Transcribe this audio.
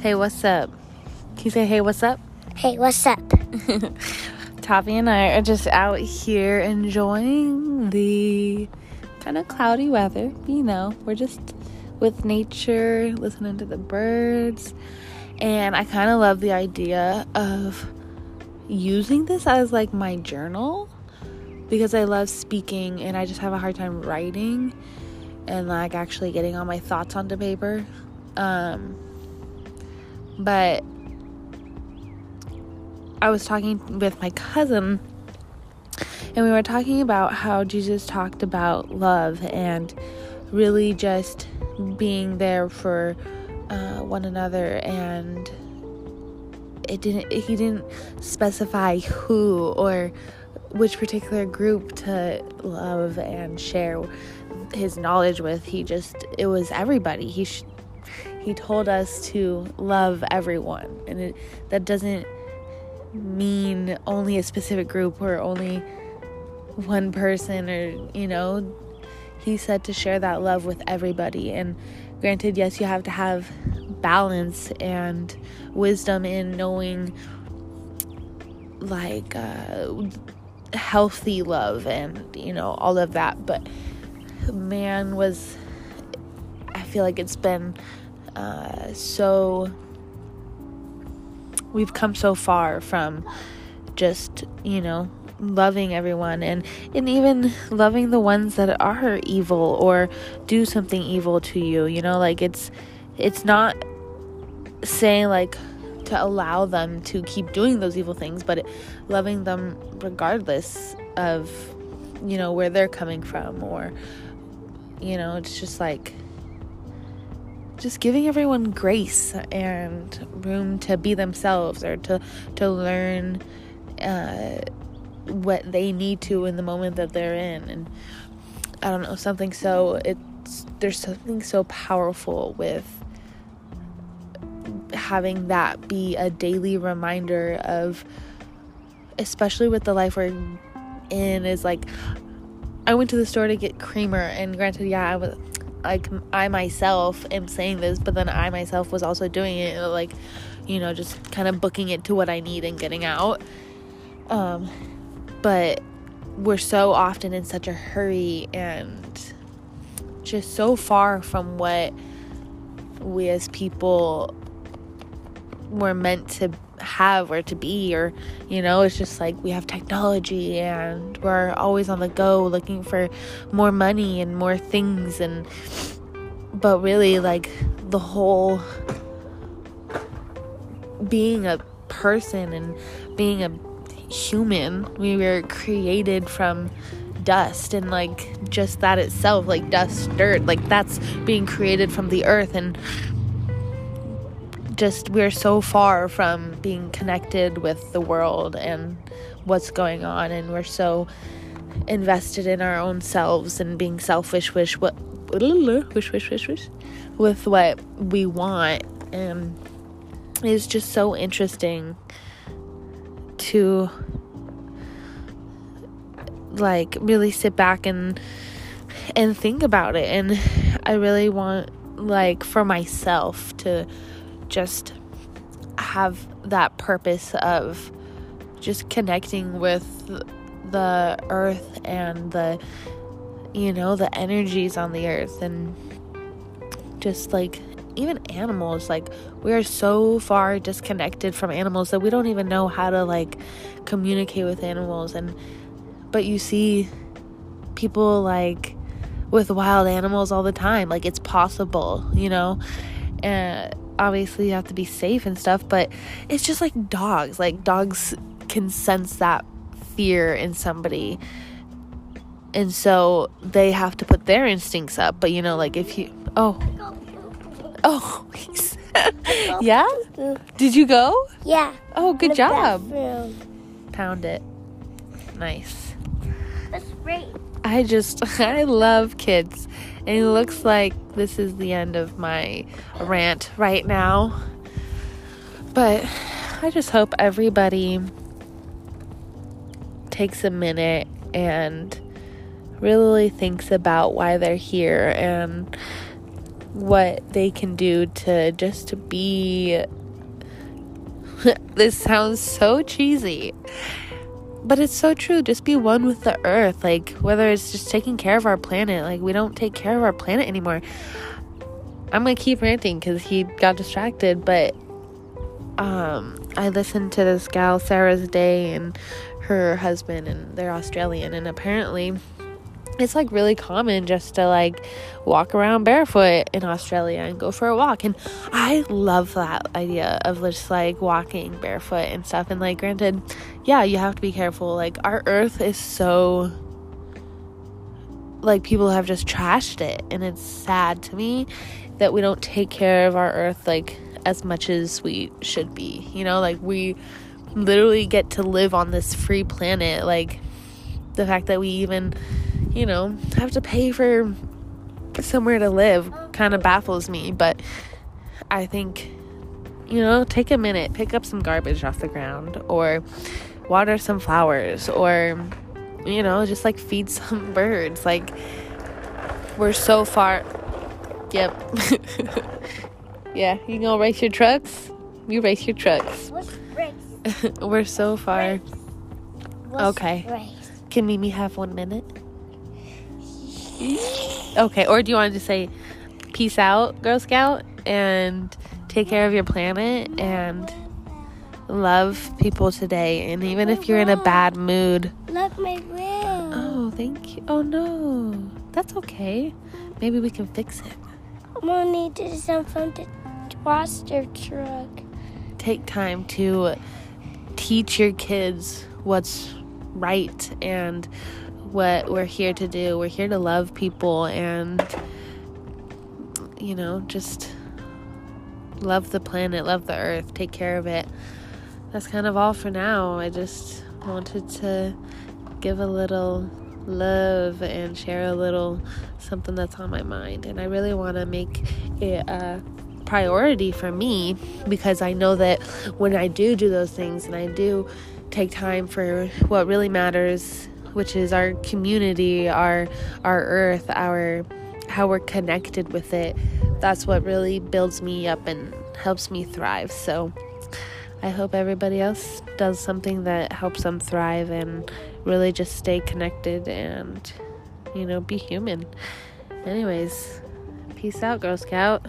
Hey, what's up? Can you say, hey, what's up? Hey, what's up? Tavi and I are just out here enjoying the kind of cloudy weather. You know, we're just with nature, listening to the birds. And I kind of love the idea of using this as like my journal because I love speaking and I just have a hard time writing and like actually getting all my thoughts onto paper. Um, but I was talking with my cousin and we were talking about how Jesus talked about love and really just being there for uh, one another and it didn't he didn't specify who or which particular group to love and share his knowledge with. He just it was everybody. He sh- he told us to love everyone. And it, that doesn't mean only a specific group or only one person or you know he said to share that love with everybody. And granted yes you have to have balance and wisdom in knowing like uh, healthy love and you know all of that. But man was i feel like it's been uh, so we've come so far from just you know loving everyone and and even loving the ones that are evil or do something evil to you you know like it's it's not saying like to allow them to keep doing those evil things but loving them regardless of you know where they're coming from or you know it's just like just giving everyone grace and room to be themselves or to to learn uh, what they need to in the moment that they're in. And i don't know something so it's there's something so powerful with having that be a daily reminder of especially with the life we're in is like i went to the store to get creamer and granted yeah i was like i myself am saying this but then i myself was also doing it like you know just kind of booking it to what i need and getting out. Um but we're so often in such a hurry and just so far from what we as people were meant to have or to be or you know it's just like we have technology and we're always on the go looking for more money and more things and but really like the whole being a person and being a human. We were created from dust and like just that itself, like dust, dirt, like that's being created from the earth and just we're so far from being connected with the world and what's going on and we're so invested in our own selves and being selfish wish what wish wish wish wish with what we want. And it's just so interesting to like really sit back and and think about it. And I really want like for myself to just have that purpose of just connecting with the earth and the you know the energies on the earth and just like even animals like we are so far disconnected from animals that we don't even know how to like communicate with animals. And but you see people like with wild animals all the time. Like it's possible you know? And obviously you have to be safe and stuff but it's just like dogs like dogs can sense that fear in somebody and so they have to put their instincts up but you know like if you oh Oh, yeah? Did you go? Yeah. Oh, good job. Pound it. Nice. That's great. I just, I love kids. And it looks like this is the end of my rant right now. But I just hope everybody takes a minute and really thinks about why they're here and what they can do to just to be this sounds so cheesy but it's so true. Just be one with the earth. Like whether it's just taking care of our planet. Like we don't take care of our planet anymore. I'm gonna keep ranting because he got distracted but um i listened to this gal sarah's day and her husband and they're australian and apparently it's like really common just to like walk around barefoot in Australia and go for a walk. And I love that idea of just like walking barefoot and stuff. And like, granted, yeah, you have to be careful. Like, our earth is so like people have just trashed it. And it's sad to me that we don't take care of our earth like as much as we should be. You know, like we literally get to live on this free planet. Like, the fact that we even you know, have to pay for somewhere to live kind of baffles me. But I think, you know, take a minute, pick up some garbage off the ground, or water some flowers, or, you know, just like feed some birds. Like, we're so far. Yep. yeah, you gonna race your trucks? You race your trucks. we're so far. Okay. Can Mimi have one minute? Okay, or do you want to say peace out, Girl Scout, and take care of your planet and love people today? And even if you're in a bad mood, look my room. Oh, thank you. Oh no, that's okay. Maybe we can fix it. I'm gonna need to do some from the washer truck. Take time to teach your kids what's right and what we're here to do. We're here to love people and, you know, just love the planet, love the earth, take care of it. That's kind of all for now. I just wanted to give a little love and share a little something that's on my mind. And I really want to make it a priority for me because I know that when I do do those things and I do take time for what really matters which is our community, our our earth, our how we're connected with it. That's what really builds me up and helps me thrive. So I hope everybody else does something that helps them thrive and really just stay connected and you know, be human. Anyways, peace out, Girl Scout.